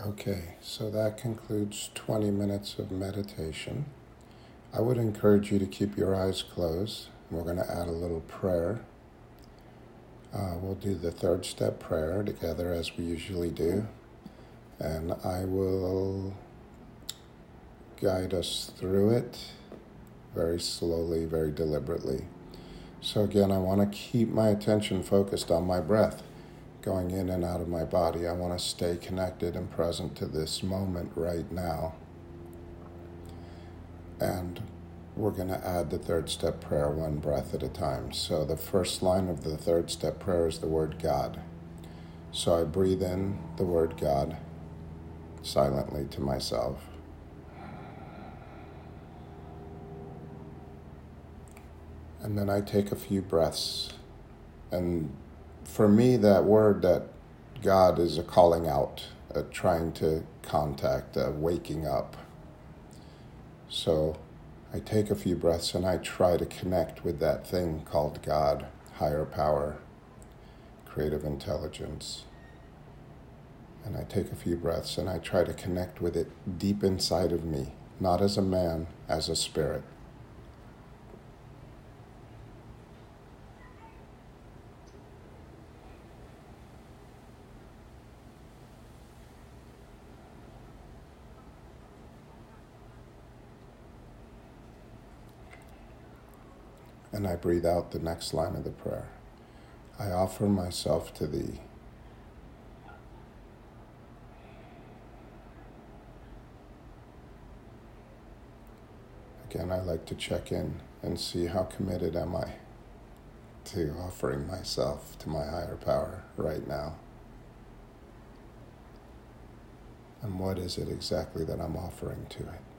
Okay, so that concludes 20 minutes of meditation. I would encourage you to keep your eyes closed. We're going to add a little prayer. Uh, we'll do the third step prayer together as we usually do. And I will guide us through it very slowly, very deliberately. So, again, I want to keep my attention focused on my breath going in and out of my body. I want to stay connected and present to this moment right now. And we're going to add the third step prayer one breath at a time. So the first line of the third step prayer is the word God. So I breathe in the word God silently to myself. And then I take a few breaths and for me, that word that God is a calling out, a trying to contact, a waking up. So I take a few breaths and I try to connect with that thing called God, higher power, creative intelligence. And I take a few breaths and I try to connect with it deep inside of me, not as a man, as a spirit. And I breathe out the next line of the prayer. I offer myself to thee. Again, I like to check in and see how committed am I to offering myself to my higher power right now. And what is it exactly that I'm offering to it?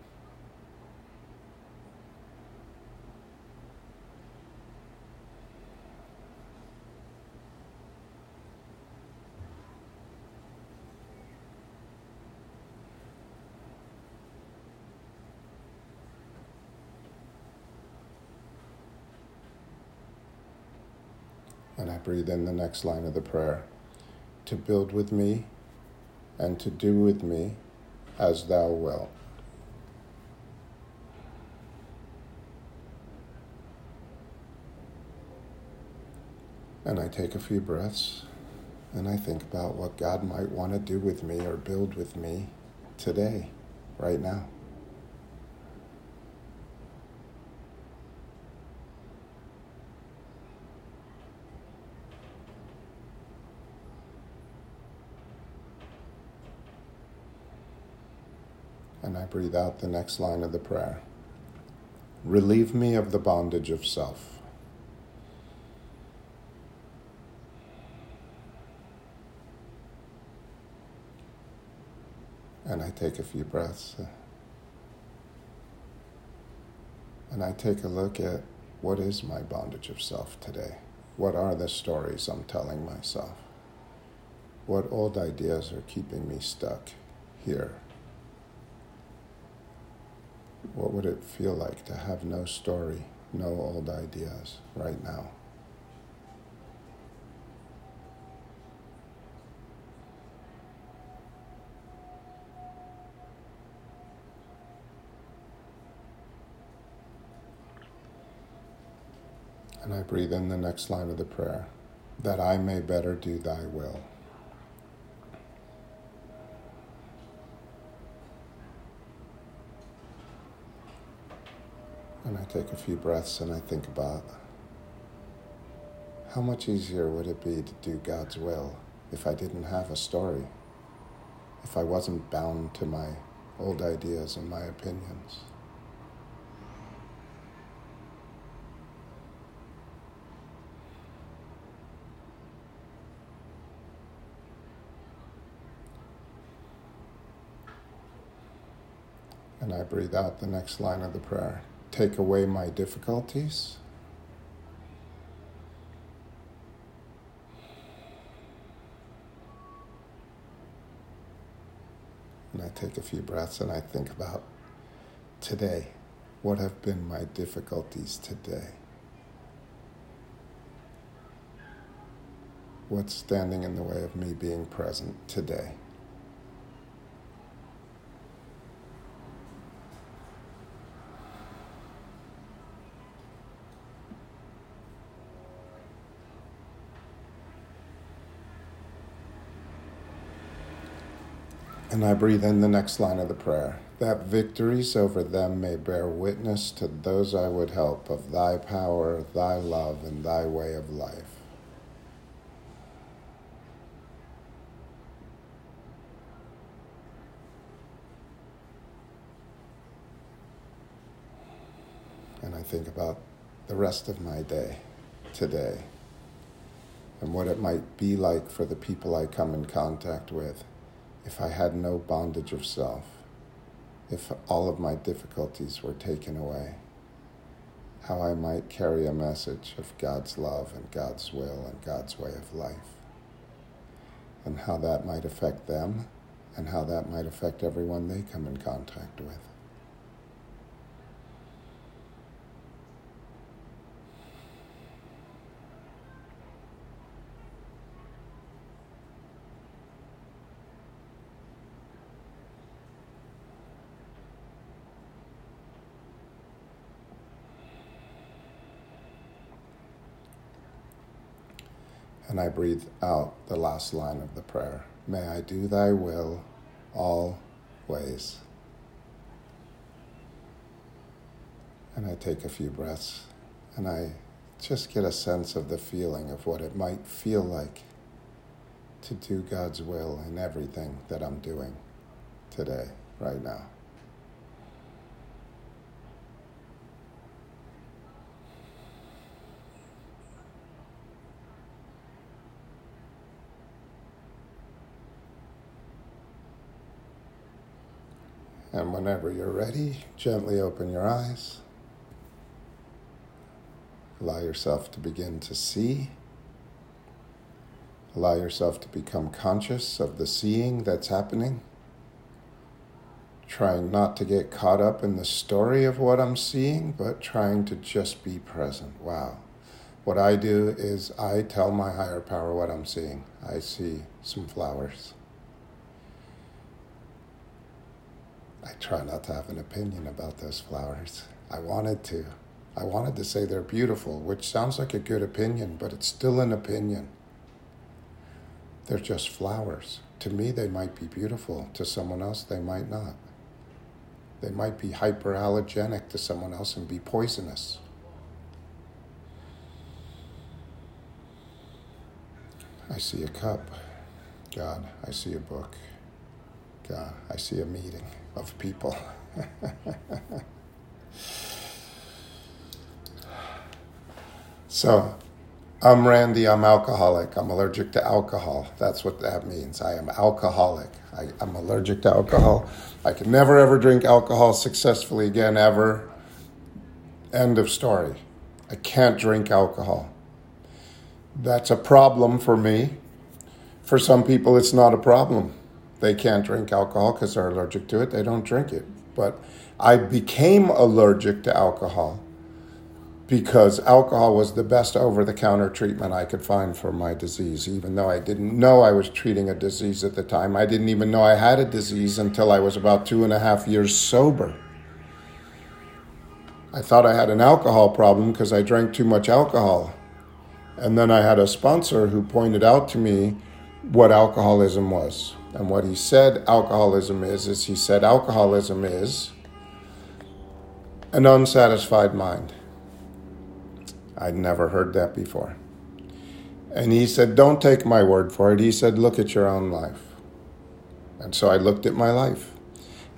Breathe in the next line of the prayer to build with me and to do with me as thou wilt. And I take a few breaths and I think about what God might want to do with me or build with me today, right now. And I breathe out the next line of the prayer. Relieve me of the bondage of self. And I take a few breaths. And I take a look at what is my bondage of self today? What are the stories I'm telling myself? What old ideas are keeping me stuck here? What would it feel like to have no story, no old ideas right now? And I breathe in the next line of the prayer that I may better do thy will. And I take a few breaths and I think about how much easier would it be to do God's will if I didn't have a story, if I wasn't bound to my old ideas and my opinions. And I breathe out the next line of the prayer take away my difficulties. And I take a few breaths and I think about today. What have been my difficulties today? What's standing in the way of me being present today? And I breathe in the next line of the prayer that victories over them may bear witness to those I would help of thy power, thy love, and thy way of life. And I think about the rest of my day today and what it might be like for the people I come in contact with if I had no bondage of self, if all of my difficulties were taken away, how I might carry a message of God's love and God's will and God's way of life, and how that might affect them and how that might affect everyone they come in contact with. And I breathe out the last line of the prayer. May I do thy will always. And I take a few breaths and I just get a sense of the feeling of what it might feel like to do God's will in everything that I'm doing today, right now. And whenever you're ready, gently open your eyes. Allow yourself to begin to see. Allow yourself to become conscious of the seeing that's happening. Trying not to get caught up in the story of what I'm seeing, but trying to just be present. Wow. What I do is I tell my higher power what I'm seeing. I see some flowers. I try not to have an opinion about those flowers. I wanted to. I wanted to say they're beautiful, which sounds like a good opinion, but it's still an opinion. They're just flowers. To me, they might be beautiful. To someone else, they might not. They might be hyperallergenic to someone else and be poisonous. I see a cup. God, I see a book. God, I see a meeting of people. so, I'm Randy, I'm alcoholic. I'm allergic to alcohol. That's what that means. I am alcoholic. I, am allergic to alcohol. I can never ever drink alcohol successfully again, ever. End of story. I can't drink alcohol. That's a problem for me. For some people, it's not a problem they can't drink alcohol because they're allergic to it, they don't drink it. But I became allergic to alcohol because alcohol was the best over the counter treatment I could find for my disease, even though I didn't know I was treating a disease at the time. I didn't even know I had a disease until I was about two and a half years sober. I thought I had an alcohol problem because I drank too much alcohol. And then I had a sponsor who pointed out to me what alcoholism was. And what he said alcoholism is, is he said alcoholism is an unsatisfied mind. I'd never heard that before. And he said, Don't take my word for it. He said, Look at your own life. And so I looked at my life.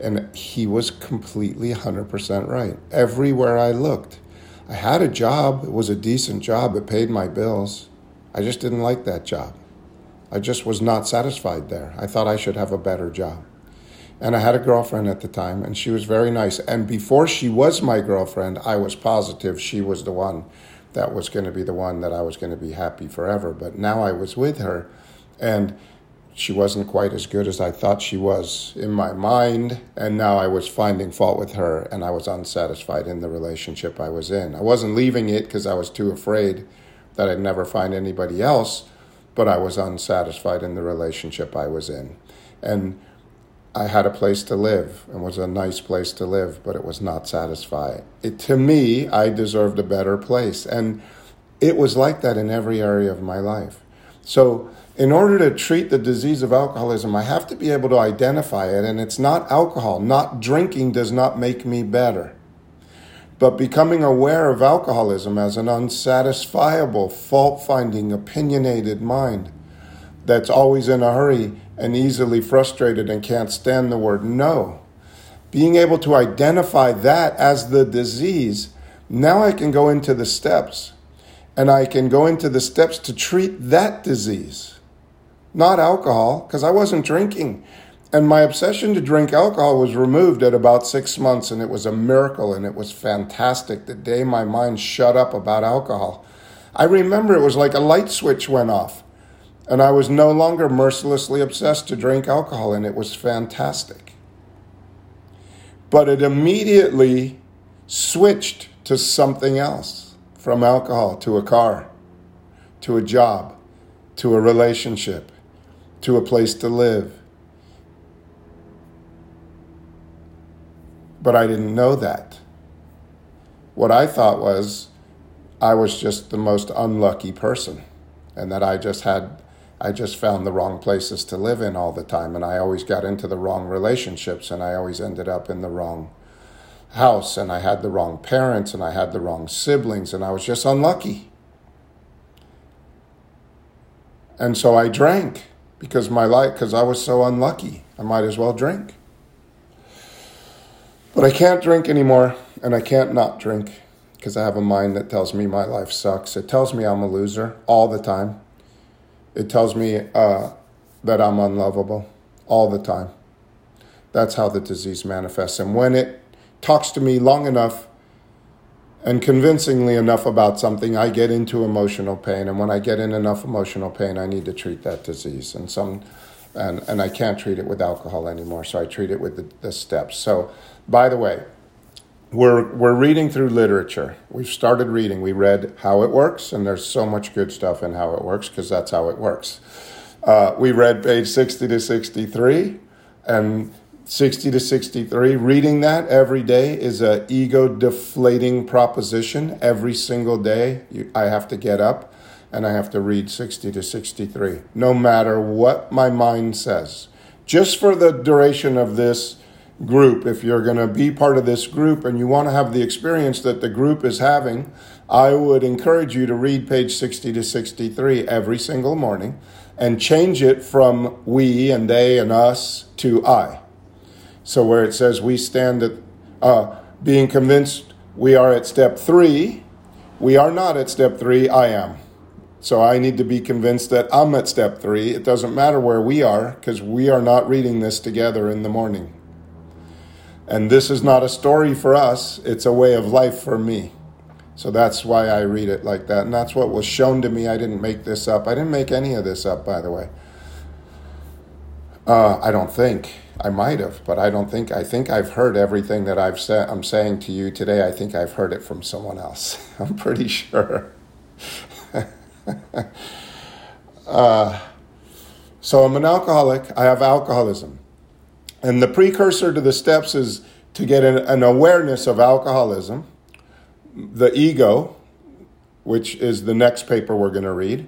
And he was completely 100% right. Everywhere I looked, I had a job. It was a decent job. It paid my bills. I just didn't like that job. I just was not satisfied there. I thought I should have a better job. And I had a girlfriend at the time, and she was very nice. And before she was my girlfriend, I was positive she was the one that was going to be the one that I was going to be happy forever. But now I was with her, and she wasn't quite as good as I thought she was in my mind. And now I was finding fault with her, and I was unsatisfied in the relationship I was in. I wasn't leaving it because I was too afraid that I'd never find anybody else but I was unsatisfied in the relationship I was in. And I had a place to live and was a nice place to live, but it was not satisfying. It, to me, I deserved a better place. And it was like that in every area of my life. So in order to treat the disease of alcoholism, I have to be able to identify it, and it's not alcohol. Not drinking does not make me better. But becoming aware of alcoholism as an unsatisfiable, fault finding, opinionated mind that's always in a hurry and easily frustrated and can't stand the word no. Being able to identify that as the disease, now I can go into the steps and I can go into the steps to treat that disease, not alcohol, because I wasn't drinking. And my obsession to drink alcohol was removed at about six months, and it was a miracle and it was fantastic the day my mind shut up about alcohol. I remember it was like a light switch went off, and I was no longer mercilessly obsessed to drink alcohol, and it was fantastic. But it immediately switched to something else from alcohol to a car, to a job, to a relationship, to a place to live But I didn't know that. What I thought was I was just the most unlucky person and that I just had I just found the wrong places to live in all the time and I always got into the wrong relationships and I always ended up in the wrong house and I had the wrong parents and I had the wrong siblings and I was just unlucky. And so I drank because my life because I was so unlucky. I might as well drink. But I can't drink anymore, and I can't not drink because I have a mind that tells me my life sucks. It tells me I'm a loser all the time. It tells me uh, that I'm unlovable all the time. That's how the disease manifests. And when it talks to me long enough and convincingly enough about something, I get into emotional pain. And when I get in enough emotional pain, I need to treat that disease. And some and, and I can't treat it with alcohol anymore, so I treat it with the, the steps. So by the way, we're, we're reading through literature. We've started reading. We read How It Works, and there's so much good stuff in How It Works because that's how it works. Uh, we read page 60 to 63, and 60 to 63, reading that every day is a ego deflating proposition. Every single day, you, I have to get up and I have to read 60 to 63, no matter what my mind says. Just for the duration of this group, if you're going to be part of this group and you want to have the experience that the group is having, I would encourage you to read page 60 to 63 every single morning and change it from we and they and us to I. So where it says we stand at uh, being convinced we are at step three, we are not at step three, I am. So I need to be convinced that I'm at step three. It doesn't matter where we are because we are not reading this together in the morning. And this is not a story for us, it's a way of life for me. So that's why I read it like that. And that's what was shown to me. I didn't make this up. I didn't make any of this up, by the way. Uh, I don't think. I might have, but I don't think. I think I've heard everything that I've said. I'm saying to you today. I think I've heard it from someone else. I'm pretty sure. uh, so I'm an alcoholic. I have alcoholism. And the precursor to the steps is to get an, an awareness of alcoholism, the ego, which is the next paper we're going to read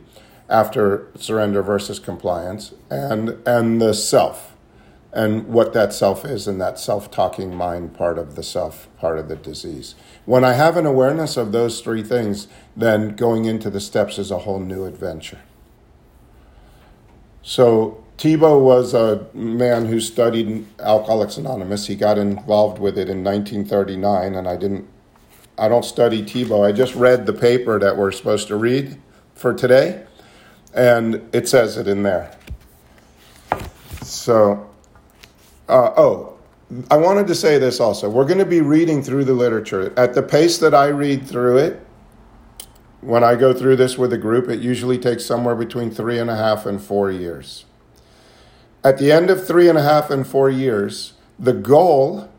after surrender versus compliance, and, and the self, and what that self is, and that self talking mind part of the self, part of the disease. When I have an awareness of those three things, then going into the steps is a whole new adventure. So Tiebout was a man who studied Alcoholics Anonymous. He got involved with it in 1939, and I didn't. I don't study Tiebout. I just read the paper that we're supposed to read for today, and it says it in there. So, uh, oh, I wanted to say this also. We're going to be reading through the literature at the pace that I read through it. When I go through this with a group, it usually takes somewhere between three and a half and four years. At the end of three and a half and four years, the goal,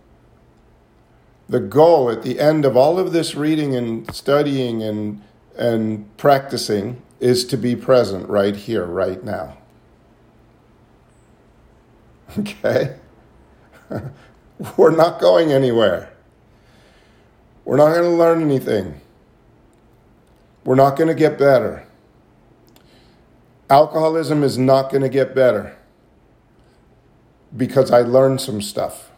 the goal at the end of all of this reading and studying and, and practicing is to be present right here, right now. Okay? We're not going anywhere. We're not going to learn anything. We're not going to get better. Alcoholism is not going to get better because I learned some stuff.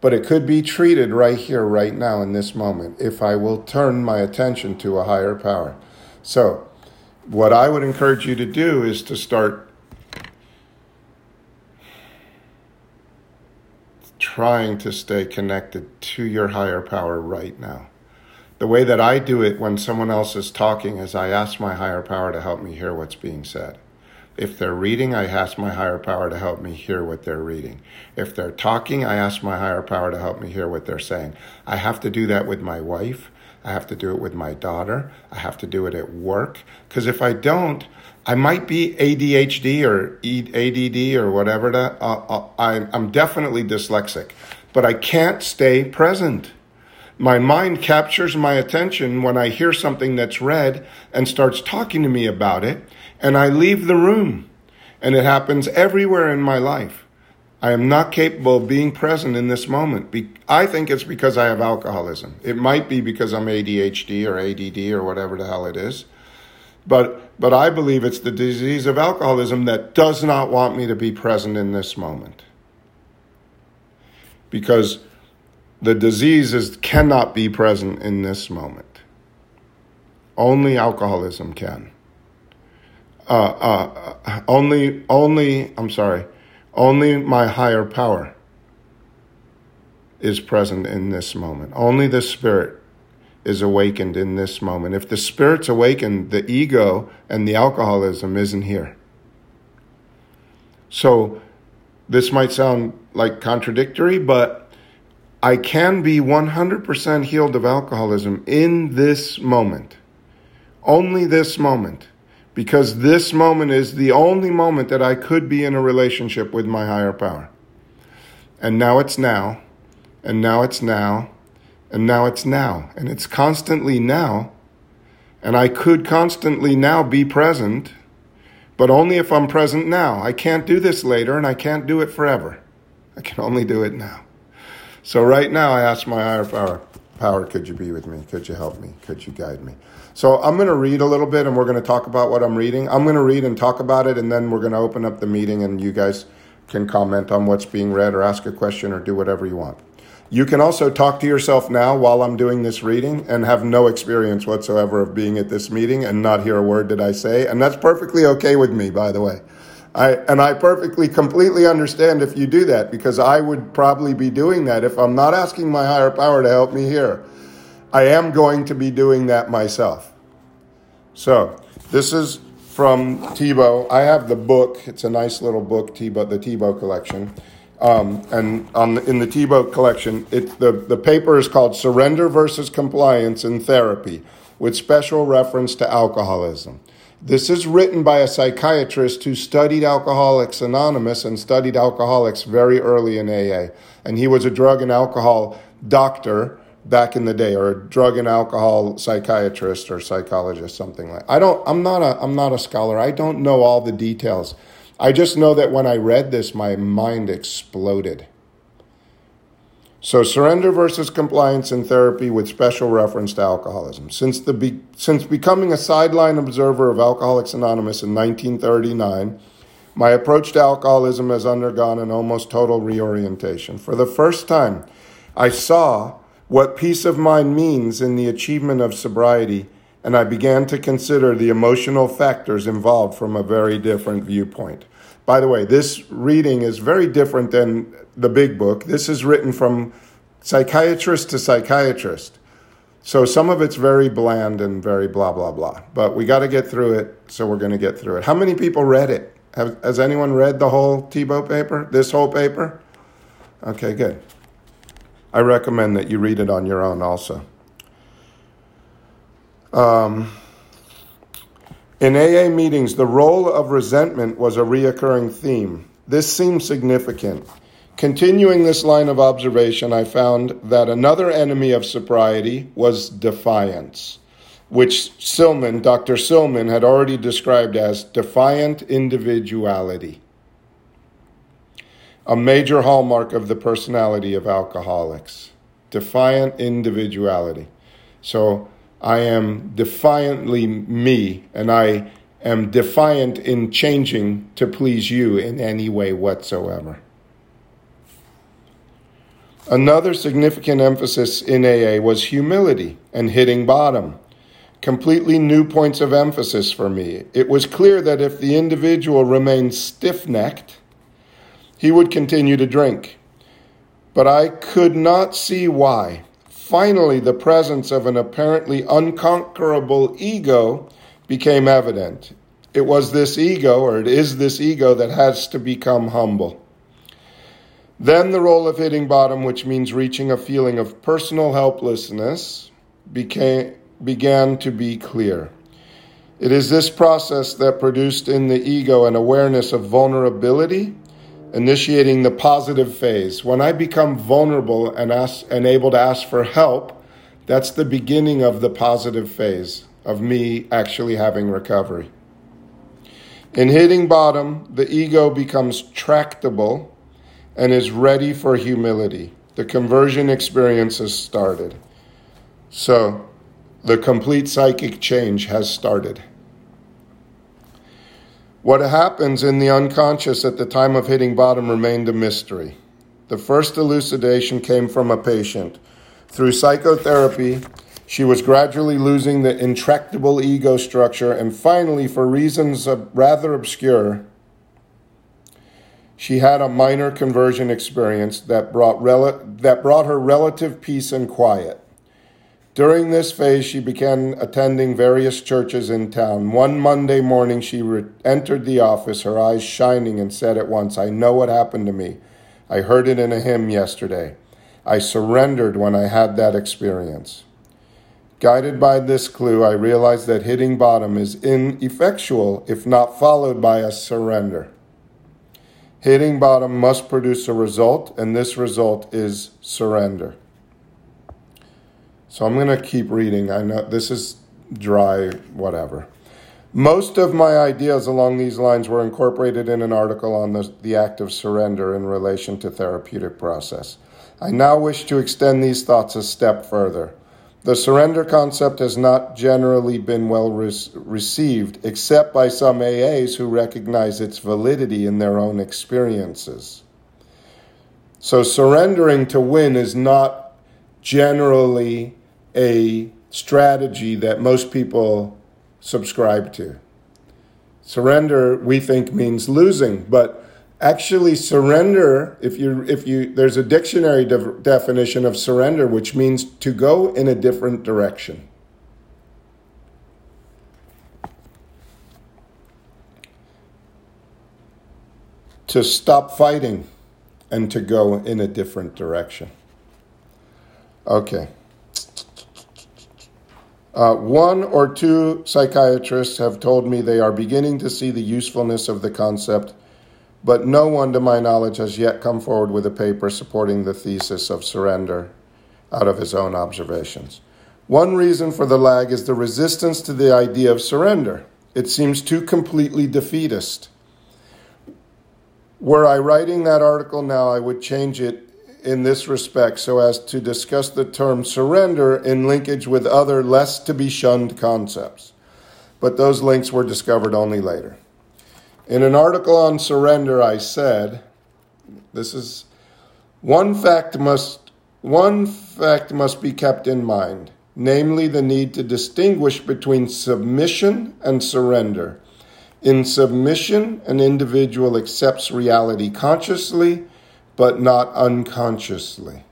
But it could be treated right here, right now, in this moment, if I will turn my attention to a higher power. So, what I would encourage you to do is to start trying to stay connected to your higher power right now. The way that I do it when someone else is talking is I ask my higher power to help me hear what's being said. If they're reading, I ask my higher power to help me hear what they're reading. If they're talking, I ask my higher power to help me hear what they're saying. I have to do that with my wife. I have to do it with my daughter. I have to do it at work. Because if I don't, I might be ADHD or ADD or whatever. That, uh, uh, I, I'm definitely dyslexic, but I can't stay present. My mind captures my attention when I hear something that's read and starts talking to me about it, and I leave the room. And it happens everywhere in my life. I am not capable of being present in this moment. I think it's because I have alcoholism. It might be because I'm ADHD or ADD or whatever the hell it is. But, but I believe it's the disease of alcoholism that does not want me to be present in this moment. Because the disease is, cannot be present in this moment. Only alcoholism can. Uh, uh, only, only, I'm sorry only my higher power is present in this moment. Only the spirit is awakened in this moment. If the spirit's awakened, the ego and the alcoholism isn't here. So this might sound like contradictory, but I can be 100% healed of alcoholism in this moment. Only this moment because this moment is the only moment that I could be in a relationship with my higher power. And now it's now, and now it's now, and now it's now, and it's constantly now. And I could constantly now be present, but only if I'm present now. I can't do this later, and I can't do it forever. I can only do it now. So right now, I ask my higher power, power, could you be with me? Could you help me? Could you guide me? So I'm going to read a little bit and we're going to talk about what I'm reading. I'm going to read and talk about it, and then we're going to open up the meeting and you guys can comment on what's being read or ask a question or do whatever you want. You can also talk to yourself now while I'm doing this reading and have no experience whatsoever of being at this meeting and not hear a word that I say. And that's perfectly okay with me, by the way. I, and I perfectly, completely understand if you do that because I would probably be doing that if I'm not asking my higher power to help me here. I am going to be doing that myself. So, this is from Tiebout. I have the book. It's a nice little book, Tiebout, the Tiebout collection. Um, and on the, in the Tiebout collection, it, the, the paper is called Surrender versus Compliance in Therapy, with special reference to alcoholism. This is written by a psychiatrist who studied Alcoholics Anonymous and studied alcoholics very early in AA. And he was a drug and alcohol doctor back in the day or a drug and alcohol psychiatrist or psychologist something like I don't I'm not a I'm not a scholar I don't know all the details I just know that when I read this my mind exploded. So surrender versus compliance in therapy with special reference to alcoholism. Since the be, since becoming a sideline observer of Alcoholics Anonymous in 1939 my approach to alcoholism has undergone an almost total reorientation. For the first time I saw what peace of mind means in the achievement of sobriety, and I began to consider the emotional factors involved from a very different viewpoint. By the way, this reading is very different than the big book. This is written from psychiatrist to psychiatrist. So some of it's very bland and very blah, blah, blah. But we got to get through it, so we're going to get through it. How many people read it? Have, has anyone read the whole Tiebout paper? This whole paper? Okay, good. I recommend that you read it on your own also. Um, in AA meetings, the role of resentment was a reoccurring theme. This seemed significant. Continuing this line of observation, I found that another enemy of sobriety was defiance, which Silman, Dr. Silman, had already described as defiant individuality a major hallmark of the personality of alcoholics defiant individuality. So I am defiantly me, and I am defiant in changing to please you in any way whatsoever. Another significant emphasis in AA was humility and hitting bottom. Completely new points of emphasis for me. It was clear that if the individual remained stiff necked, he would continue to drink. But I could not see why. Finally, the presence of an apparently unconquerable ego became evident. It was this ego, or it is this ego, that has to become humble. Then the role of hitting bottom, which means reaching a feeling of personal helplessness, became, began to be clear. It is this process that produced in the ego an awareness of vulnerability, initiating the positive phase. When I become vulnerable and, ask, and able to ask for help, that's the beginning of the positive phase of me actually having recovery. In hitting bottom, the ego becomes tractable and is ready for humility. The conversion experience has started. So, the complete psychic change has started. What happens in the unconscious at the time of hitting bottom remained a mystery. The first elucidation came from a patient. Through psychotherapy, she was gradually losing the intractable ego structure, and finally, for reasons rather obscure, she had a minor conversion experience that brought, rel- that brought her relative peace and quiet. During this phase, she began attending various churches in town. One Monday morning, she re- entered the office, her eyes shining, and said at once, I know what happened to me. I heard it in a hymn yesterday. I surrendered when I had that experience. Guided by this clue, I realized that hitting bottom is ineffectual if not followed by a surrender. Hitting bottom must produce a result, and this result is surrender. So I'm going to keep reading. I know this is dry, whatever. Most of my ideas along these lines were incorporated in an article on the, the act of surrender in relation to therapeutic process. I now wish to extend these thoughts a step further. The surrender concept has not generally been well re- received, except by some AAs who recognize its validity in their own experiences. So, surrendering to win is not generally a strategy that most people subscribe to. Surrender, we think, means losing, but actually surrender if you if you there's a dictionary de- definition of surrender which means to go in a different direction. To stop fighting and to go in a different direction. Okay uh, one or two psychiatrists have told me they are beginning to see the usefulness of the concept but no one, to my knowledge, has yet come forward with a paper supporting the thesis of surrender out of his own observations. One reason for the lag is the resistance to the idea of surrender. It seems too completely defeatist. Were I writing that article now, I would change it in this respect so as to discuss the term surrender in linkage with other less to be shunned concepts. But those links were discovered only later. In an article on surrender, I said, this is one fact must one fact must be kept in mind, namely the need to distinguish between submission and surrender. In submission, an individual accepts reality consciously, but not unconsciously.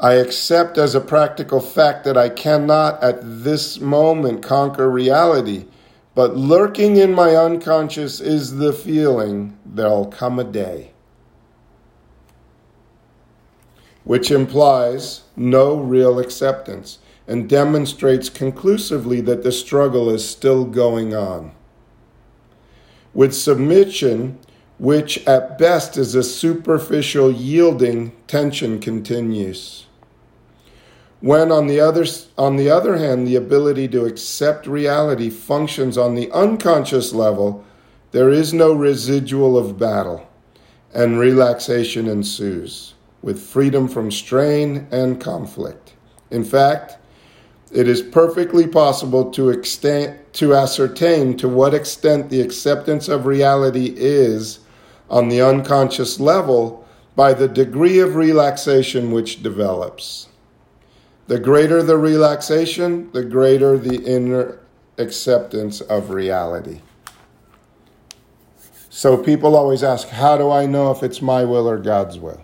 I accept as a practical fact that I cannot at this moment conquer reality but lurking in my unconscious is the feeling there'll come a day. Which implies no real acceptance and demonstrates conclusively that the struggle is still going on. With submission, which at best is a superficial yielding, tension continues. When, on the, other, on the other hand, the ability to accept reality functions on the unconscious level, there is no residual of battle, and relaxation ensues, with freedom from strain and conflict. In fact, it is perfectly possible to, extend, to ascertain to what extent the acceptance of reality is on the unconscious level by the degree of relaxation which develops. The greater the relaxation, the greater the inner acceptance of reality. So people always ask, How do I know if it's my will or God's will?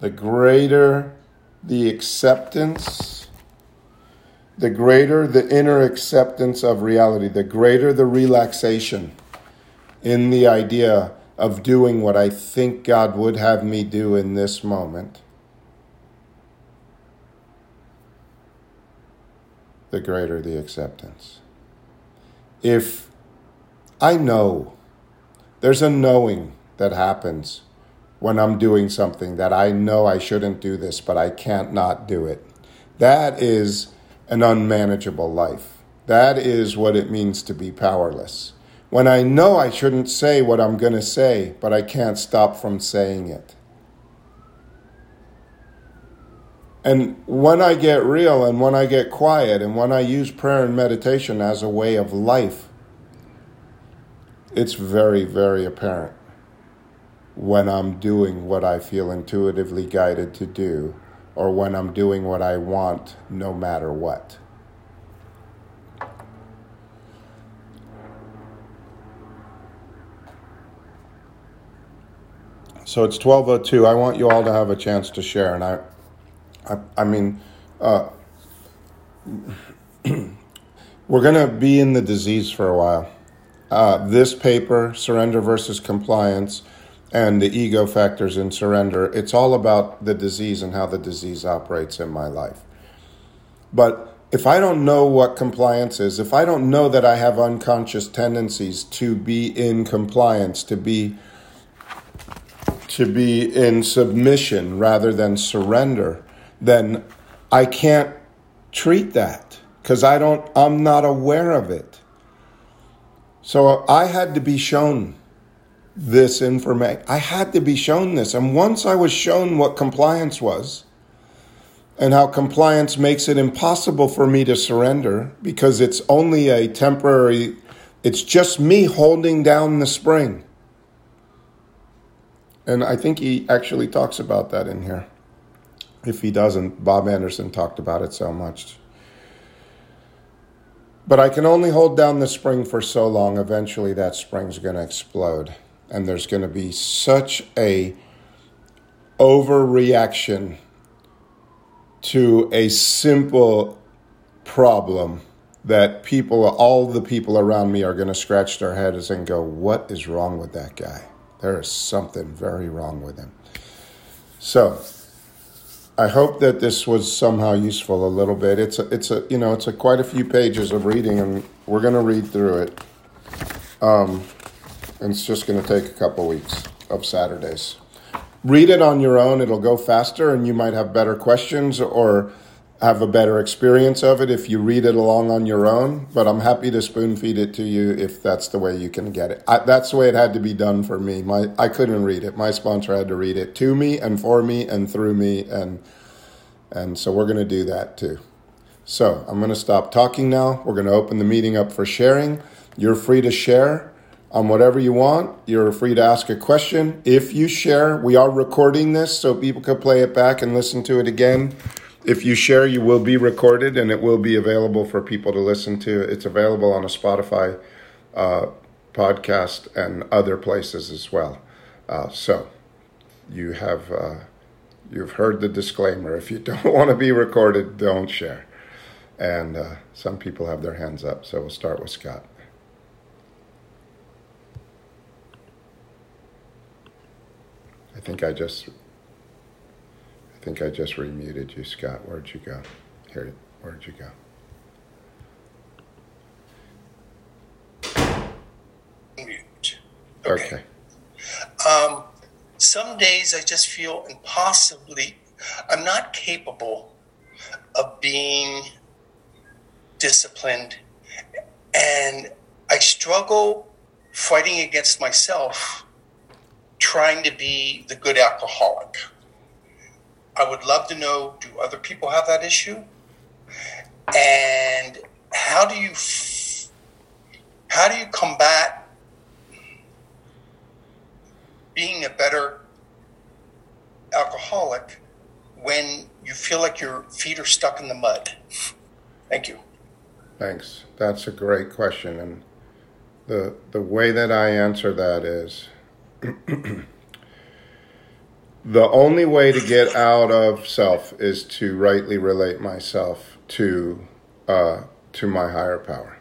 The greater the acceptance, the greater the inner acceptance of reality, the greater the relaxation in the idea of doing what I think God would have me do in this moment, the greater the acceptance. If I know, there's a knowing that happens when I'm doing something that I know I shouldn't do this, but I can't not do it. That is an unmanageable life. That is what it means to be powerless when I know I shouldn't say what I'm going to say, but I can't stop from saying it. And when I get real and when I get quiet and when I use prayer and meditation as a way of life, it's very, very apparent when I'm doing what I feel intuitively guided to do or when I'm doing what I want no matter what. So it's 1202. I want you all to have a chance to share. And I, I, I mean, uh, we're going to be in the disease for a while. Uh, this paper, Surrender versus Compliance, and the ego factors in surrender, it's all about the disease and how the disease operates in my life. But if I don't know what compliance is, if I don't know that I have unconscious tendencies to be in compliance, to be to be in submission rather than surrender, then I can't treat that because I don't I'm not aware of it. So I had to be shown this information. I had to be shown this. And once I was shown what compliance was and how compliance makes it impossible for me to surrender because it's only a temporary it's just me holding down the spring. And I think he actually talks about that in here. If he doesn't, Bob Anderson talked about it so much. But I can only hold down the spring for so long. Eventually, that spring's going to explode. And there's going to be such a overreaction to a simple problem that people, all the people around me, are going to scratch their heads and go, What is wrong with that guy? There is something very wrong with him. So, I hope that this was somehow useful a little bit. It's a, it's a you know it's a quite a few pages of reading, and we're going to read through it. Um, and it's just going to take a couple weeks of Saturdays. Read it on your own; it'll go faster, and you might have better questions or have a better experience of it if you read it along on your own, but I'm happy to spoon feed it to you if that's the way you can get it. I, that's the way it had to be done for me. My I couldn't read it. My sponsor had to read it to me and for me and through me and and so we're going to do that too. So, I'm going to stop talking now. We're going to open the meeting up for sharing. You're free to share on whatever you want. You're free to ask a question. If you share, we are recording this so people can play it back and listen to it again. If you share, you will be recorded and it will be available for people to listen to. It's available on a Spotify uh, podcast and other places as well. Uh, so you have uh, you've heard the disclaimer. If you don't want to be recorded, don't share. And uh, some people have their hands up, so we'll start with Scott. I think I just think I just remuted you, Scott. Where'd you go? Here, where'd you go? Mute. Okay. okay. Um, some days I just feel impossibly, I'm not capable of being disciplined. And I struggle fighting against myself, trying to be the good alcoholic. I would love to know do other people have that issue? And how do you how do you combat being a better alcoholic when you feel like your feet are stuck in the mud? Thank you. Thanks. That's a great question. And the, the way that I answer that is the only way to get out of self is to rightly relate myself to, uh, to my higher power.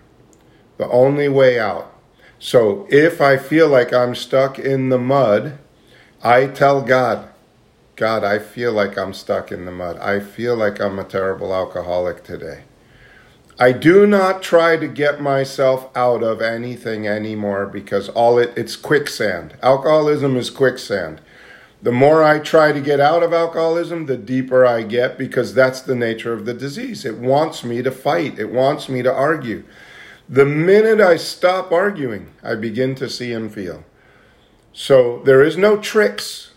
The only way out. So if I feel like I'm stuck in the mud, I tell God, God, I feel like I'm stuck in the mud. I feel like I'm a terrible alcoholic today. I do not try to get myself out of anything anymore because all it it's quicksand. Alcoholism is quicksand. The more I try to get out of alcoholism, the deeper I get because that's the nature of the disease. It wants me to fight. It wants me to argue. The minute I stop arguing, I begin to see and feel. So there is no tricks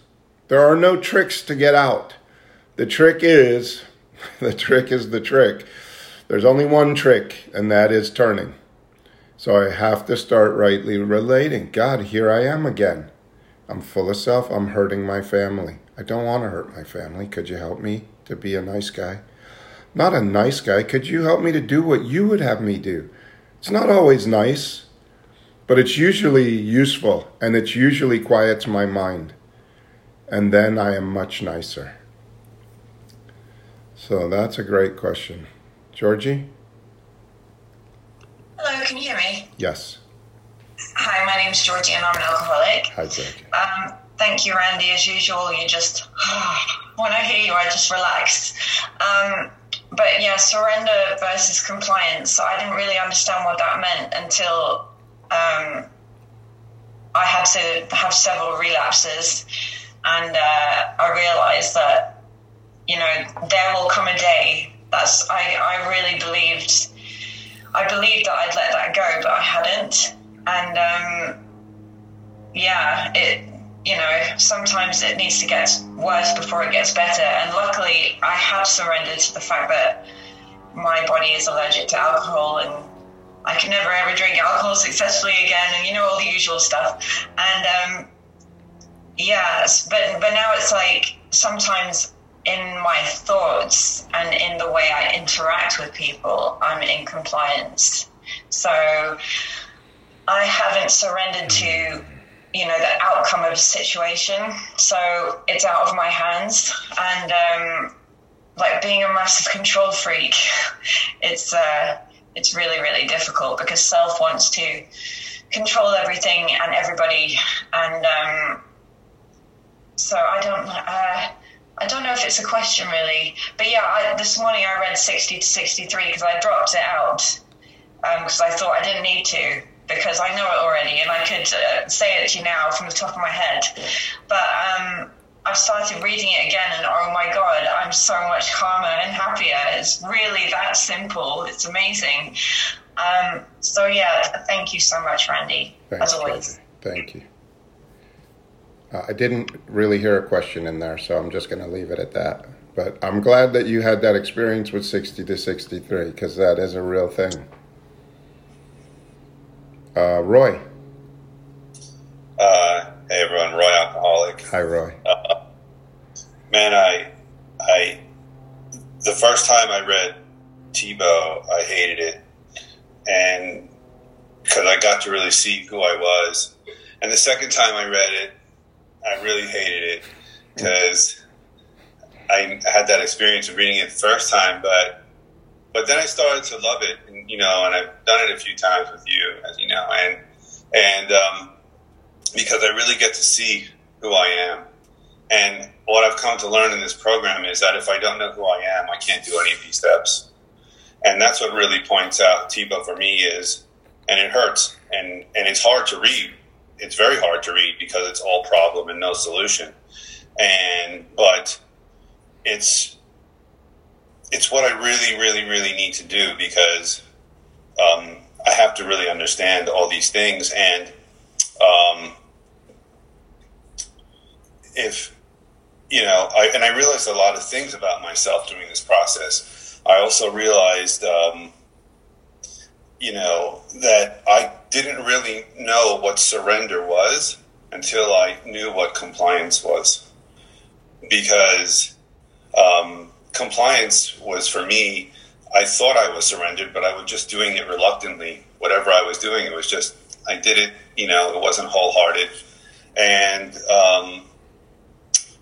there are no tricks to get out. The trick is, the trick is the trick. There's only one trick, and that is turning. So I have to start rightly relating. God, here I am again. I'm full of self. I'm hurting my family. I don't want to hurt my family. Could you help me to be a nice guy? Not a nice guy. Could you help me to do what you would have me do? It's not always nice, but it's usually useful and it usually quiets my mind and then I am much nicer? So that's a great question. Georgie? Hello, can you hear me? Yes. Hi, my name's Georgie and I'm an alcoholic. Hi, Georgie. Um, thank you, Randy. As usual, you just, when I hear you, I just relax. Um, but yeah, surrender versus compliance. So I didn't really understand what that meant until um, I had to have several relapses and uh, I realized that you know there will come a day. That's I I really believed. I believed that I'd let that go, but I hadn't. And um, yeah, it you know sometimes it needs to get worse before it gets better. And luckily, I have surrendered to the fact that my body is allergic to alcohol and I can never ever drink alcohol successfully again, and you know all the usual stuff. And um, but but now it's like sometimes in my thoughts and in the way I interact with people, I'm in compliance. So I haven't surrendered to you know the outcome of a situation. So it's out of my hands, and um, like being a massive control freak, it's uh, it's really really difficult because self wants to control everything and everybody, and um, so I don't. Uh, I don't know if it's a question really, but yeah, I, this morning I read 60 to 63 because I dropped it out because um, I thought I didn't need to because I know it already and I could uh, say it to you now from the top of my head. But um, I've started reading it again and oh my god, I'm so much calmer and happier. It's really that simple. It's amazing. Um, so yeah, thank you so much, Randy. Thanks, as always. Thank you. Uh, I didn't really hear a question in there, so I'm just going to leave it at that. But I'm glad that you had that experience with 60 to 63 because that is a real thing. Uh, Roy. Uh, hey everyone, Roy Alcoholic. Hi, Roy. Uh, man, I, I, the first time I read Tiebout, I hated it, and because I got to really see who I was. And the second time I read it, I really hated it because I had that experience of reading it the first time, but but then I started to love it, and, you know, and I've done it a few times with you, as you know, and and um, because I really get to see who I am, and what I've come to learn in this program is that if I don't know who I am, I can't do any of these steps, and that's what really points out Tiebout for me is, and it hurts, and and it's hard to read. It's very hard to read because it's all problem and no solution. And but it's it's what I really, really, really need to do because um, I have to really understand all these things. And um, if you know, I, and I realized a lot of things about myself during this process. I also realized um, you know, that I didn't really know what surrender was until I knew what compliance was. Because um, compliance was for me, I thought I was surrendered, but I was just doing it reluctantly. Whatever I was doing, it was just, I did it, you know, it wasn't wholehearted. And, um,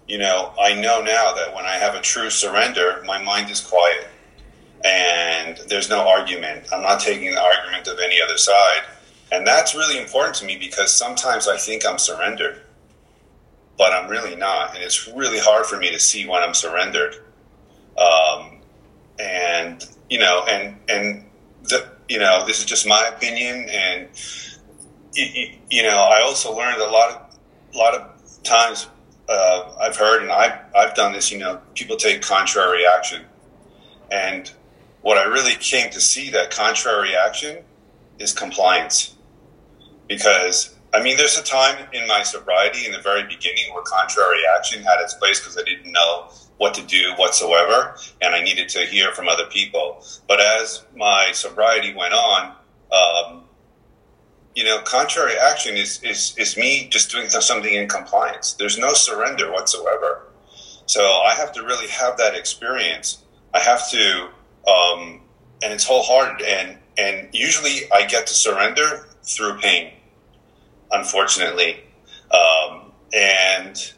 you know, I know now that when I have a true surrender, my mind is quiet and there's no argument. I'm not taking the argument of any other side. And that's really important to me because sometimes I think I'm surrendered, but I'm really not. And it's really hard for me to see when I'm surrendered. Um, and, you know, and, and, the, you know, this is just my opinion. And, you, you know, I also learned a lot of, a lot of times uh, I've heard, and I've, I've done this, you know, people take contrary action. And what I really came to see that contrary action is compliance. Because, I mean, there's a time in my sobriety in the very beginning where contrary action had its place because I didn't know what to do whatsoever and I needed to hear from other people. But as my sobriety went on, um, you know, contrary action is, is, is me just doing something in compliance. There's no surrender whatsoever. So I have to really have that experience. I have to um, and it's wholehearted. And and usually I get to surrender through pain, unfortunately. Um, and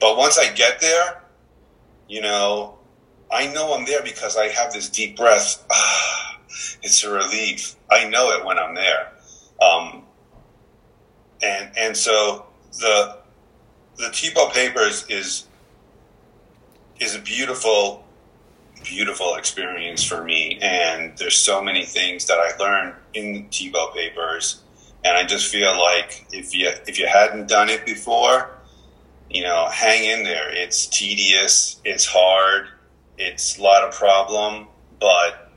but once I get there, you know, I know I'm there because I have this deep breath. Ah, it's a relief. I know it when I'm there. Um, and and so the the Tiebout papers is is a beautiful beautiful experience for me. And there's so many things that I learned in the Tiebout papers. And I just feel like if you if you hadn't done it before, you know, hang in there. It's tedious, it's hard, it's a lot of problem, but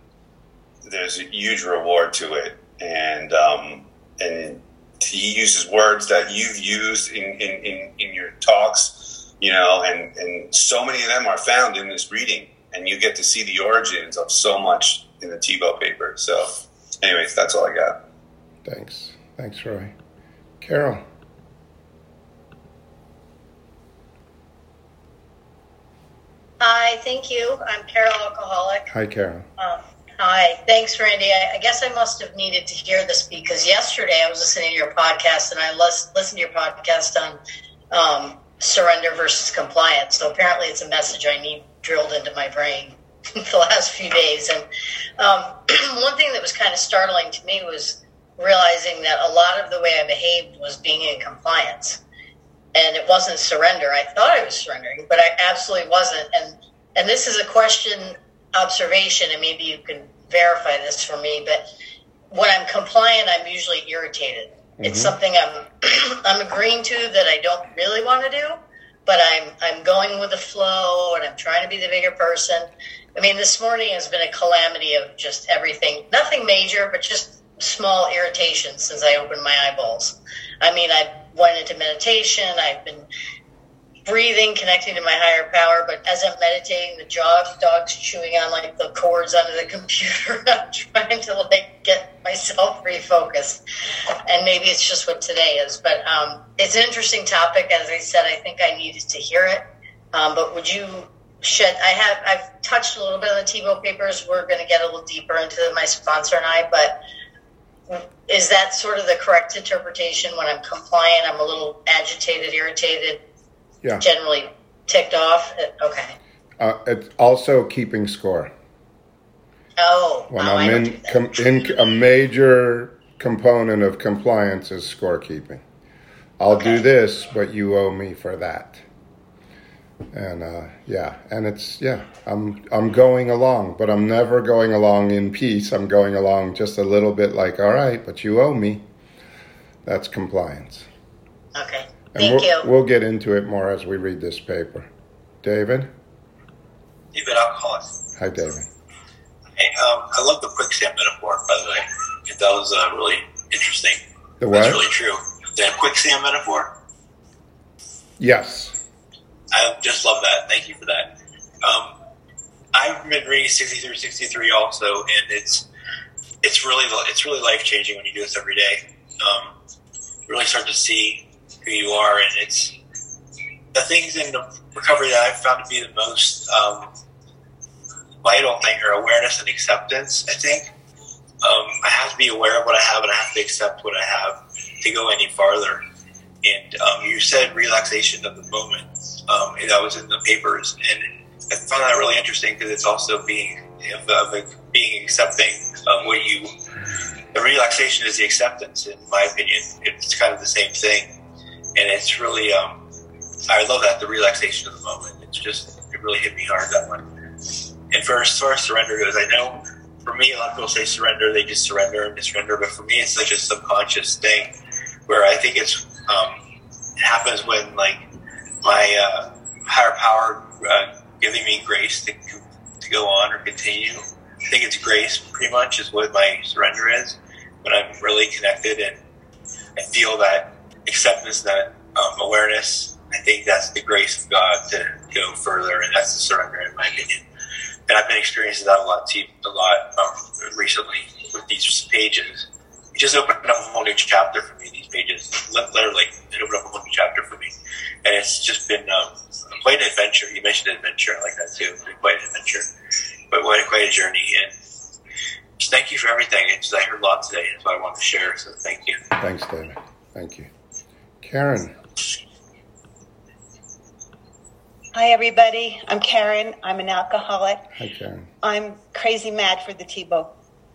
there's a huge reward to it. And um, and he uses words that you've used in, in, in, in your talks, you know, and, and so many of them are found in this reading and you get to see the origins of so much in the Tiebout paper. So, anyways, that's all I got. Thanks. Thanks, Roy. Carol. Hi, thank you. I'm Carol Alcoholic. Hi, Carol. Um, hi, thanks, Randy. I, I, guess I must have needed to hear this because yesterday I was listening to your podcast and I listened to your podcast on um, surrender versus compliance. So apparently, it's a message I need drilled into my brain the last few days. And um, one thing that was kind of startling to me was realizing that a lot of the way I behaved was being in compliance, and it wasn't surrender. I thought I was surrendering, but I absolutely wasn't. And and this is a question observation, and maybe you can verify this for me. But when I'm compliant, I'm usually irritated. Mm-hmm. It's something I'm I'm agreeing to that I don't really want to do but I'm I'm going with the flow and I'm trying to be the bigger person. I mean, this morning has been a calamity of just everything. Nothing major, but just small irritations since I opened my eyeballs. I mean, I went into meditation. I've been breathing, connecting to my higher power. But as I'm meditating, the dog's dog's chewing on like the cords under the computer. I'm trying to like get myself refocused, and maybe it's just what today is. But um, it's an interesting topic. As I said, I think I needed to hear it. Um, but would you? I have I've touched a little bit on the Tiebout papers. We're going to get a little deeper into my sponsor and I, but. Is that sort of the correct interpretation? When I'm compliant, I'm a little agitated, irritated, yeah. generally ticked off? Okay. Uh, it's also keeping score. Oh, when oh, I'm in, com, in a major component of compliance is scorekeeping. I'll okay. do this, but you owe me for that. And uh, yeah, and it's yeah, I'm I'm going along, but I'm never going along in peace. I'm going along just a little bit like, all right, but you owe me. That's compliance. Okay. And Thank we'll, you. We'll get into it more as we read this paper. David? David Alcoholic. Hi, David. Hey, um, I love the quicksand metaphor, by the way. That was uh, really interesting. The what? That's really true. The quicksand metaphor? Yes. I just love that. Thank you for that. Um, I've been reading 6363 also, and it's it's really it's really life changing when you do this every day. Um, really start to see who you are, and it's the things in the recovery that I've found to be the most um, vital thing are awareness and acceptance. I think um, I have to be aware of what I have, and I have to accept what I have to go any farther. And um, you said relaxation of the moment. Um, that was in the papers, and I found that really interesting because it's also being of, of being accepting of what you. The relaxation is the acceptance, in my opinion. It's kind of the same thing, and it's really. Um, I love that the relaxation of the moment. It's just it really hit me hard that one. And for as far as surrender goes, I know for me, a lot of people say surrender, they just surrender and surrender. But for me, it's such a subconscious thing where I think it's um, it happens when like my uh, higher power uh, giving me grace to to go on or continue. I think it's grace, pretty much, is what my surrender is. When I'm really connected and I feel that acceptance, that um, awareness, I think that's the grace of God to go further, and that's the surrender, in my opinion. And I've been experiencing that a lot too, a lot um, recently with these pages. It just opened up a whole new chapter for me. These pages, literally, it opened up a whole new chapter for me, and it's just been um, quite an adventure. You mentioned adventure, I like that too. Quite an adventure, but quite, quite a journey. And just thank you for everything. It's, I heard a lot today. That's what I want to share. So thank you. Thanks, David. Thank you, Karen. Hi, everybody. I'm Karen. I'm an alcoholic. Hi, Karen. I'm crazy mad for the Tiebout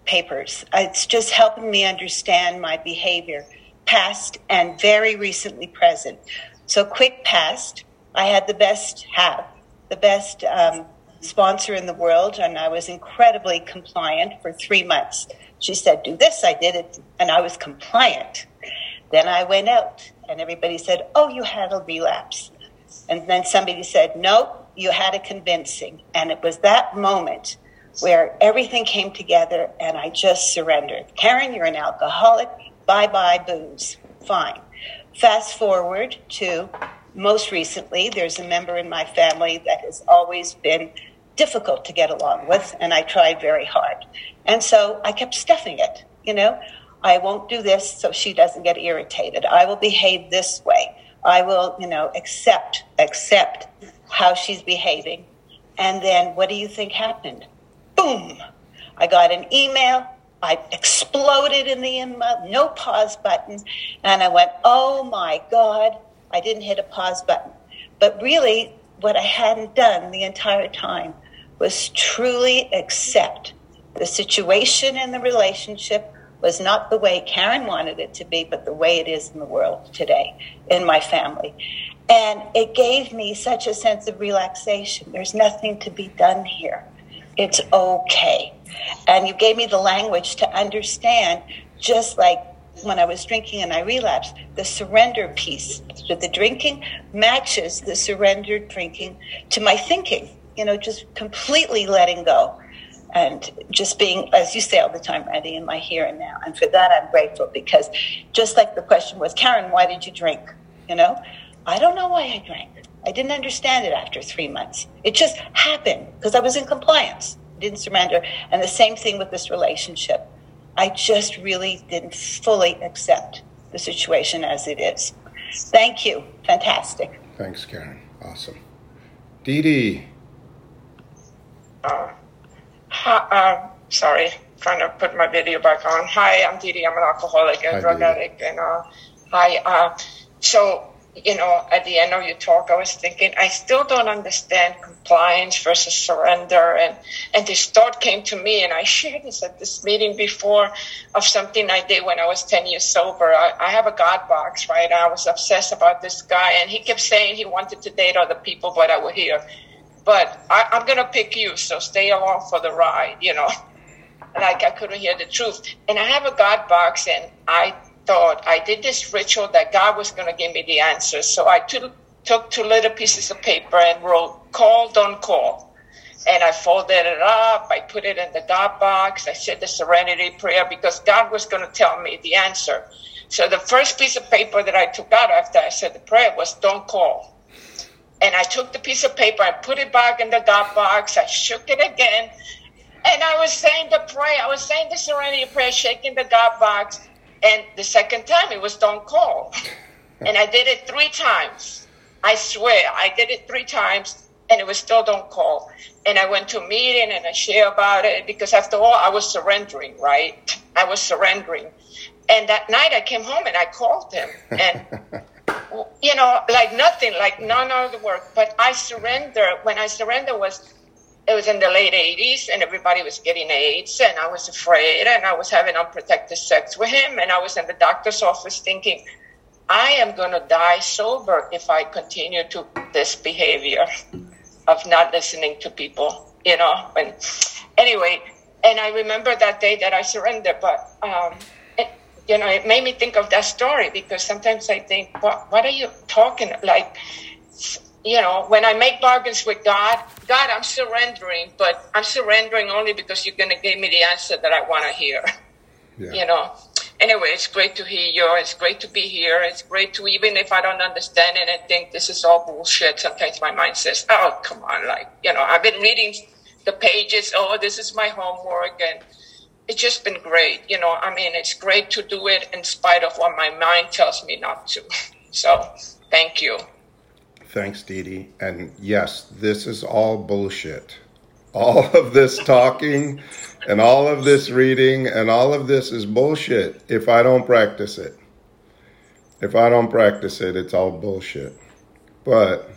papers. It's just helping me understand my behavior, past and very recently present. So, quick past, I had the best, have the best um, sponsor in the world, and I was incredibly compliant for three months. She said, Do this, I did it, and I was compliant. Then I went out, and everybody said, Oh, you had a relapse. And then somebody said, Nope, you had a convincing. And it was that moment where everything came together and I just surrendered. Karen, you're an alcoholic. Bye bye, booze. Fine. Fast forward to most recently, there's a member in my family that has always been difficult to get along with, and I tried very hard. And so I kept stuffing it, you know. I won't do this so she doesn't get irritated. I will behave this way. I will, you know, accept accept how she's behaving. And then what do you think happened? Boom. I got an email. I exploded in the email, no pause button. And I went, oh my God, I didn't hit a pause button. But really, what I hadn't done the entire time was truly accept the situation and the relationship was not the way Karen wanted it to be, but the way it is in the world today, in my family. And it gave me such a sense of relaxation. There's nothing to be done here. It's okay. And you gave me the language to understand, just like when I was drinking and I relapsed, the surrender piece to the drinking matches the surrender drinking to my thinking, you know, just completely letting go and just being, as you say all the time, Randy, in my here and now. And for that, I'm grateful because just like the question was, Karen, why did you drink? You know, I don't know why I drank. I didn't understand it after three months. It just happened because I was in compliance, didn't surrender. And the same thing with this relationship. I just really didn't fully accept the situation as it is. Thank you. Fantastic. Thanks, Karen. Awesome. Dee Dee. Uh, uh, sorry, trying to put my video back on. Hi, I'm Didi. I'm an alcoholic and drug addict. And uh, hi. Uh, so, you know, at the end of your talk, I was thinking, I still don't understand compliance versus surrender. And, and this thought came to me, and I shared this at this meeting before of something I did when I was 10 years sober. I, I have a God box, right? I was obsessed about this guy, and he kept saying he wanted to date other people, but I would hear, but I, I'm going to pick you, so stay along for the ride, you know. Like I couldn't hear the truth. And I have a God box, and I thought I did this ritual that God was going to give me the answers. So I took, took two little pieces of paper and wrote, call, don't call. And I folded it up. I put it in the God box. I said the serenity prayer because God was going to tell me the answer. So the first piece of paper that I took out after I said the prayer was, don't call. And I took the piece of paper, I put it back in the God box, I shook it again, and I was saying the prayer. I was saying the serenity prayer, shaking the God box. And the second time it was don't call. and I did it three times. I swear, I did it three times and it was still don't call. And I went to a meeting and I share about it because after all, I was surrendering, right? I was surrendering. And that night I came home and I called him and you know, like nothing, like none of the work. But I surrender. When I surrender was it was in the late 80s and everybody was getting AIDS and I was afraid and I was having unprotected sex with him and I was in the doctor's office thinking, I am going to die sober if I continue to this behavior of not listening to people, you know. And anyway, and I remember that day that I surrendered, but um, you know, it made me think of that story because sometimes I think, what, what are you talking like? You know, when I make bargains with God, God, I'm surrendering, but I'm surrendering only because you're going to give me the answer that I want to hear. Yeah. You know. Anyway, it's great to hear you. It's great to be here. It's great to even if I don't understand and I think this is all bullshit. Sometimes my mind says, "Oh, come on!" Like you know, I've been reading the pages. Oh, this is my homework, and it's just been great. You know, I mean, it's great to do it in spite of what my mind tells me not to. So, thank you. Thanks, Dee Dee. And yes, this is all bullshit. All of this talking and all of this reading and all of this is bullshit if I don't practice it. If I don't practice it, it's all bullshit. But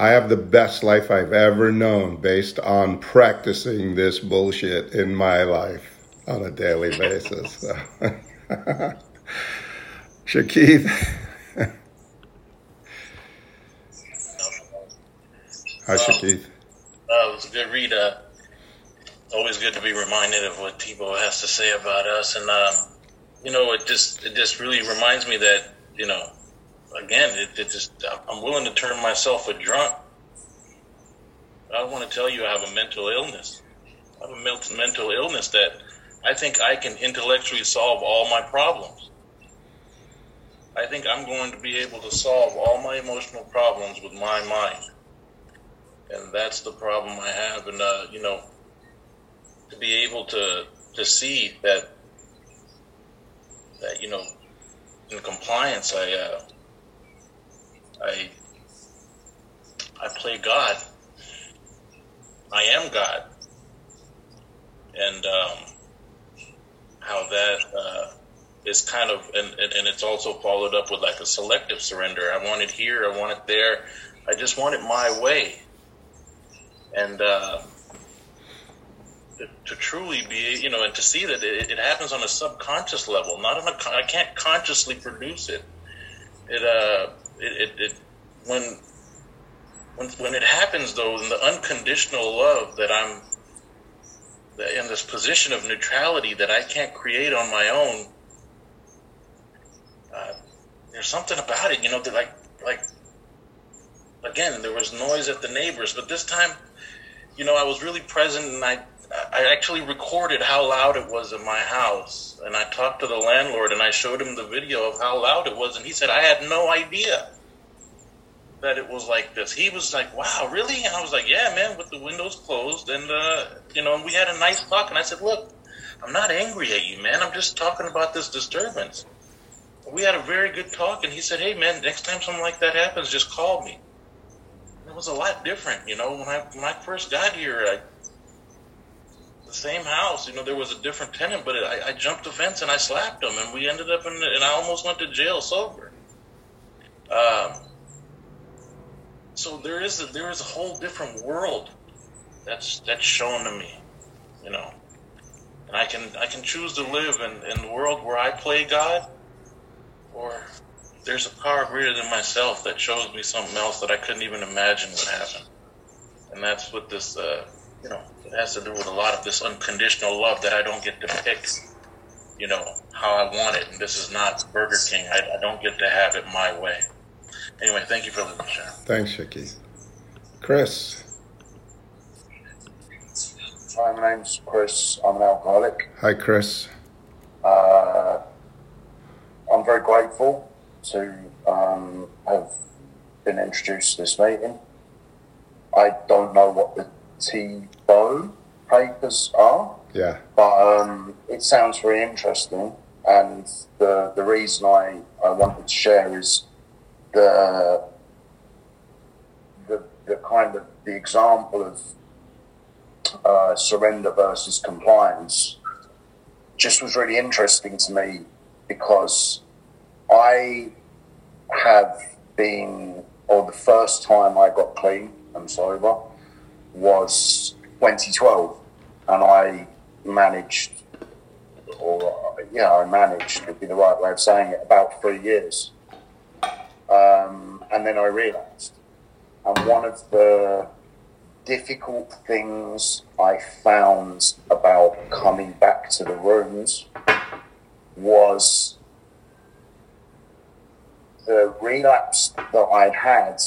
I have the best life I've ever known based on practicing this bullshit in my life on a daily basis. So. Shakith. Hi, Shakith. Uh, it was a good read. Uh, always good to be reminded of what Tiebout has to say about us, and um, you know, it just it just really reminds me that you know, again, it, it just I'm willing to turn myself a drunk. I want to tell you, I have a mental illness. I have a mental illness that I think I can intellectually solve all my problems. I think I'm going to be able to solve all my emotional problems with my mind and that's the problem I have. And uh, you know, to be able to to see that that you know, in compliance, I uh, I I play God. I am God, and um, how that uh, is kind of and, and it's also followed up with like a selective surrender. I want it here, I want it there. I just want it my way and uh, to, truly be, you know, and to see that it, it, happens on a subconscious level, not on a, I can't consciously produce it. It, uh, it, it, it when, when, when it happens though, in the unconditional love that I'm in this position of neutrality that I can't create on my own, uh, there's something about it, you know, that like, like, again, there was noise at the neighbors, but this time you know, I was really present and I, I actually recorded how loud it was in my house. And I talked to the landlord and I showed him the video of how loud it was. And he said, I had no idea that it was like this. He was like, wow, really? And I was like, yeah, man, with the windows closed. And, uh, you know, we had a nice talk. And I said, look, I'm not angry at you, man. I'm just talking about this disturbance. We had a very good talk. And he said, hey, man, next time something like that happens, just call me was a lot different. You know, when I when I first got here, I, the same house. You know, there was a different tenant, but I, I jumped the fence and I slapped him, and we ended up in, and I almost went to jail sober. Um, so there is a, there is a whole different world that's that's shown to me, you know, and I can I can choose to live in in the world where I play God, or there's a power greater than myself that shows me something else that I couldn't even imagine would happen. And that's what this, uh, you know, it has to do with a lot of this unconditional love that I don't get to pick, you know, how I want it. And this is not Burger King. I, I don't get to have it my way. Anyway, thank you for listening, Sharon. Thanks, Shiki. Chris. Hi, my name's Chris. I'm an alcoholic. Hi, Chris. Uh, I'm very grateful to um, have been introduced to this meeting. I don't know what the Tiebout papers are. Yeah. But um, it sounds very interesting, and the the reason I, I wanted to share is the the the kind of the example of uh, surrender versus compliance just was really interesting to me because I have been, or the first time I got clean and sober was 2012, and I managed, or yeah, I managed would be the right way of saying it, about three years. Um, and then I realized. And one of the difficult things I found about coming back to the rooms was the relapse that I'd had.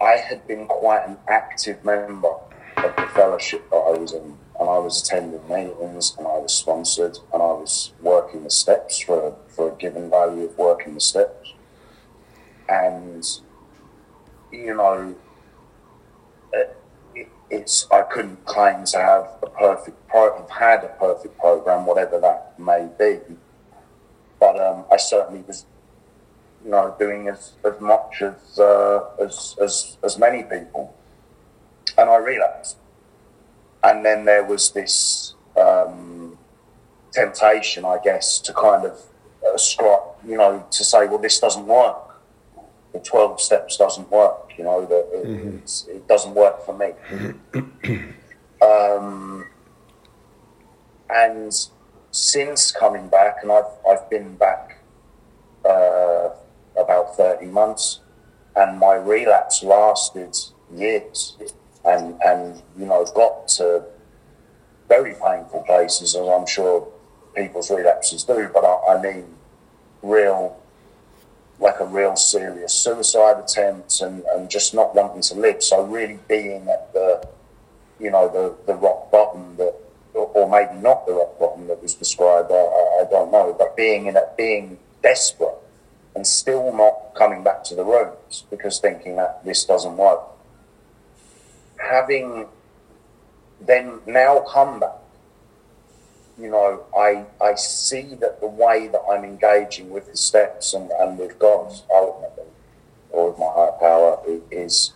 I had been quite an active member of the fellowship that I was in, and I was attending meetings, and I was sponsored, and I was working the steps for for a given value of working the steps, and you know, it, it, it's I couldn't claim to have a perfect pro, have had a perfect program, whatever that may be, but um, I certainly was you know, doing as, as much as, uh, as, as, as many people. And I relapsed. And then there was this um, temptation, I guess, to kind of ascribe, you know, to say, well, this doesn't work. The 12 steps doesn't work, you know, that it, mm-hmm. it doesn't work for me. um, and since coming back, and I've, I've been back uh, about 30 months, and my relapse lasted years and, and you know, got to very painful places, as I'm sure people's relapses do, but I, I mean, real, like a real serious suicide attempt and, and just not wanting to live. So, really being at the, you know, the, the rock bottom that, or maybe not the rock bottom that was described, I, I don't know, but being in it, being desperate and still not coming back to the rooms because thinking that this doesn't work. Having then now come back, you know, I, I see that the way that I'm engaging with the steps and, and with God ultimately, or with my higher power, is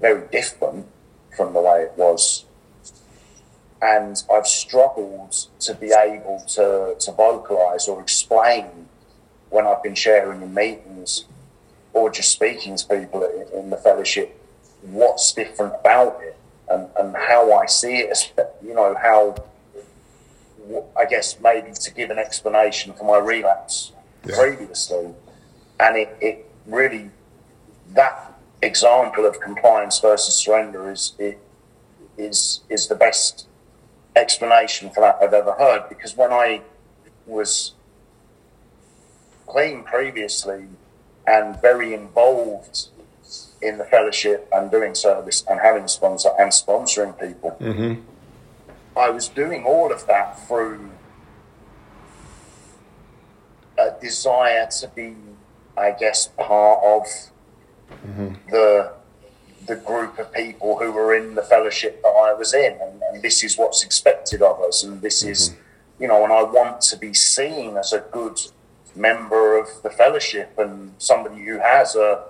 very different from the way it was. And I've struggled to be able to, to vocalize or explain when I've been sharing in meetings or just speaking to people in the fellowship what's different about it and, and how I see it, as, you know, how I guess maybe to give an explanation for my relapse yeah. previously. And it, it really, that example of compliance versus surrender is, it, is, is the best explanation for that I've ever heard because when I was clean previously and very involved in the fellowship and doing service and having sponsor and sponsoring people. Mm-hmm. I was doing all of that through a desire to be, I guess, part of mm-hmm. the the group of people who were in the fellowship that I was in, and, and this is what's expected of us, and this mm-hmm. is, you know, and I want to be seen as a good member of the fellowship and somebody who has a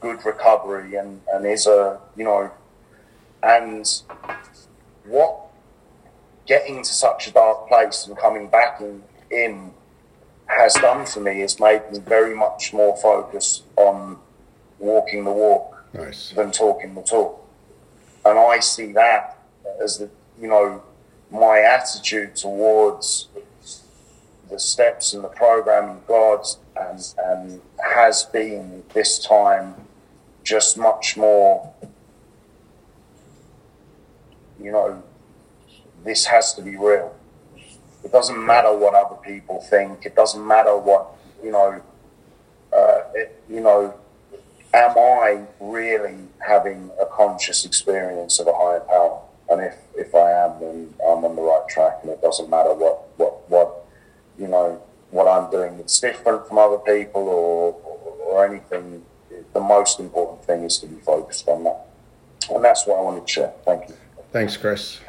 good recovery and, and is a, you know, and what getting to such a dark place and coming back in, in has done for me is made me very much more focused on walking the walk nice. than talking the talk. And I see that as the, you know, my attitude towards the steps and the program God and, and has been this time just much more, you know, this has to be real. It doesn't matter what other people think. It doesn't matter what, you know, uh, it, you know, am I really having a conscious experience of a higher power? And if, if I am, then I'm on the right track and it doesn't matter what you know, what I'm doing that's different from other people or, or, anything. The most important thing is to be focused on that. And that's what I wanted to share. Thank you. Thanks, Chris.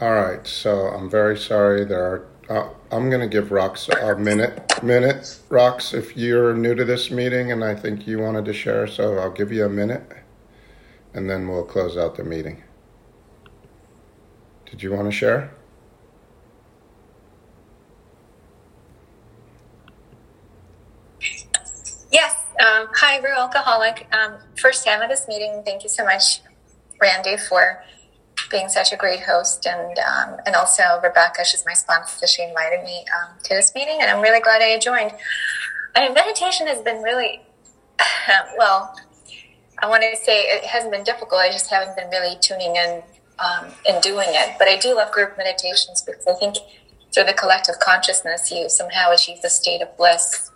All right, so I'm very sorry. There are. Uh, I'm going to give Rox a minute. Minute, Rox, if you're new to this meeting and I think you wanted to share, so I'll give you a minute, and then we'll close out the meeting. Did you want to share? Yes. Um, hi, Real Alcoholic. Um, first time at this meeting. Thank you so much, Randy, for being such a great host, and um, and also Rebecca, she's my sponsor. She invited me um, to this meeting, and I'm really glad I joined. I mean, meditation has been really well. I want to say it hasn't been difficult. I just haven't been really tuning in um, and doing it. But I do love group meditations because I think through the collective consciousness, you somehow achieve the state of bliss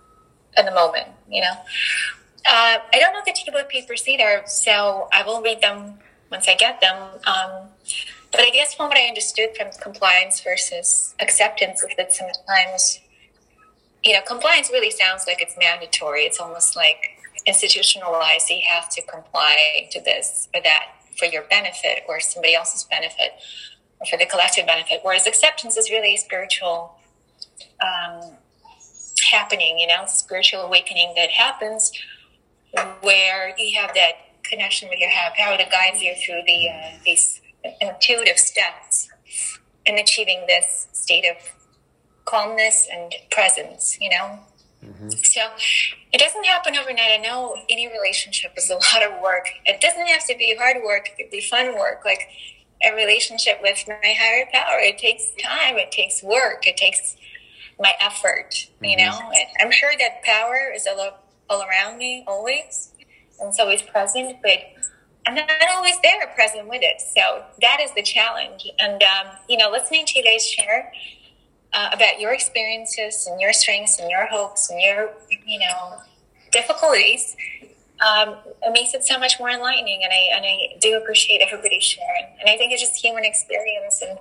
in the moment. You know. Uh, I don't know the Tiebout papers either, so I will read them once I get them. Um, but I guess from what I understood from compliance versus acceptance is that sometimes, you know, compliance really sounds like it's mandatory. It's almost like institutionalized. You have to comply to this or that for your benefit or somebody else's benefit or for the collective benefit. Whereas acceptance is really a spiritual um, happening, you know, spiritual awakening that happens where you have that connection with your higher power that guides you through the uh, these intuitive steps in achieving this state of calmness and presence. You know. Mm-hmm. So it doesn't happen overnight. I know any relationship is a lot of work. It doesn't have to be hard work. It could be fun work. Like a relationship with my higher power. It takes time. It takes work. It takes my effort. You mm-hmm. know. And I'm sure that power is all, all around me always and it's always present, but I'm not always there present with it. So that is the challenge. And, um, you know, listening to you guys share uh, about your experiences and your strengths and your hopes and your, you know, difficulties, um, it makes it so much more enlightening. And I, and I do appreciate everybody sharing. And I think it's just human experience. And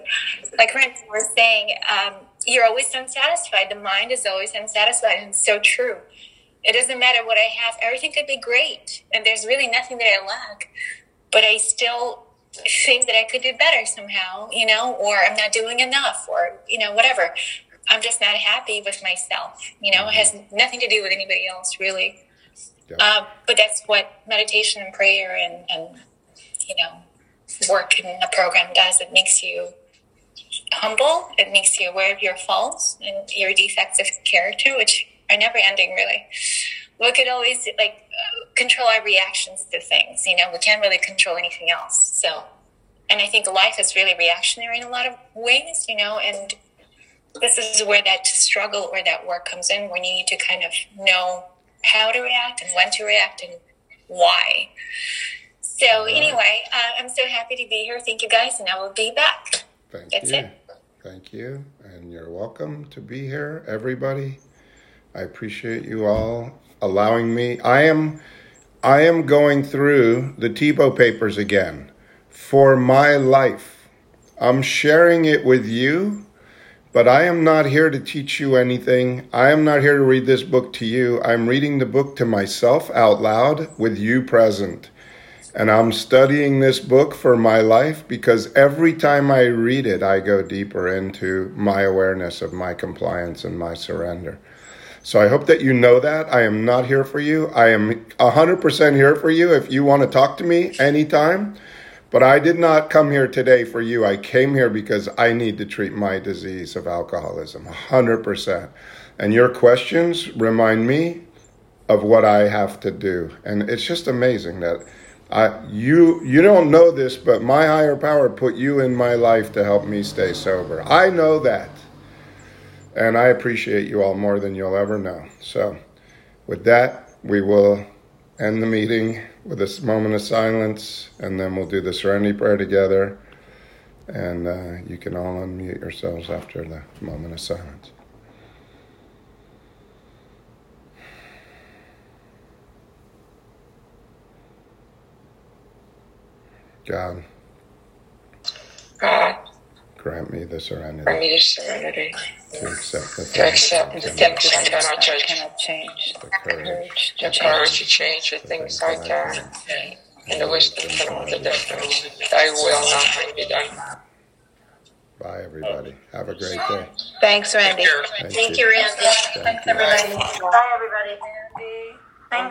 like Rent was saying, um, you're always unsatisfied. The mind is always unsatisfied. And it's so true it doesn't matter what I have. Everything could be great. And there's really nothing that I lack. But I still think that I could do better somehow, you know, or I'm not doing enough or, you know, whatever. I'm just not happy with myself. You know, it has nothing to do with anybody else, really. Yeah. Um, but that's what meditation and prayer and, and, you know, work in a program does. It makes you humble. It makes you aware of your faults and your defects of character, which are never ending really. We could always like control our reactions to things you know? We can't really control anything else. So and i think life is really reactionary in a lot of ways you know? And this is where that struggle or that work comes in when you need to kind of know how to react and when to react and why. So anyway uh, i'm so happy to be here. Thank you guys and i will be back. Thank That's you. it. thank you and you're welcome to be here everybody I appreciate you all allowing me. I am I am going through the Tiebout papers again for my life. I'm sharing it with you, but I am not here to teach you anything. I am not here to read this book to you. I'm reading the book to myself out loud with you present. And I'm studying this book for my life because every time I read it, I go deeper into my awareness of my compliance and my surrender. So I hope that you know that. I am not here for you. I am 100% here for you if you want to talk to me anytime. But I did not come here today for you. I came here because I need to treat my disease of alcoholism 100%. And your questions remind me of what I have to do. And it's just amazing that I, you you don't know this, but my higher power put you in my life to help me stay sober. I know that. And I appreciate you all more than you'll ever know. So, with that, we will end the meeting with this moment of silence, and then we'll do the serenity prayer together. And uh, you can all unmute yourselves after the moment of silence. God. God grant me the serenity. Grant me the serenity. To accept the to accept the things I cannot change. Cannot change. The courage. The courage to change the things I can. And the wisdom from the devil. Thy will not be done. Bye, everybody. Have a great day. Thanks, Randy. Thank Thank you. you, Randy. Thank you. everybody. Bye, everybody. Thank you.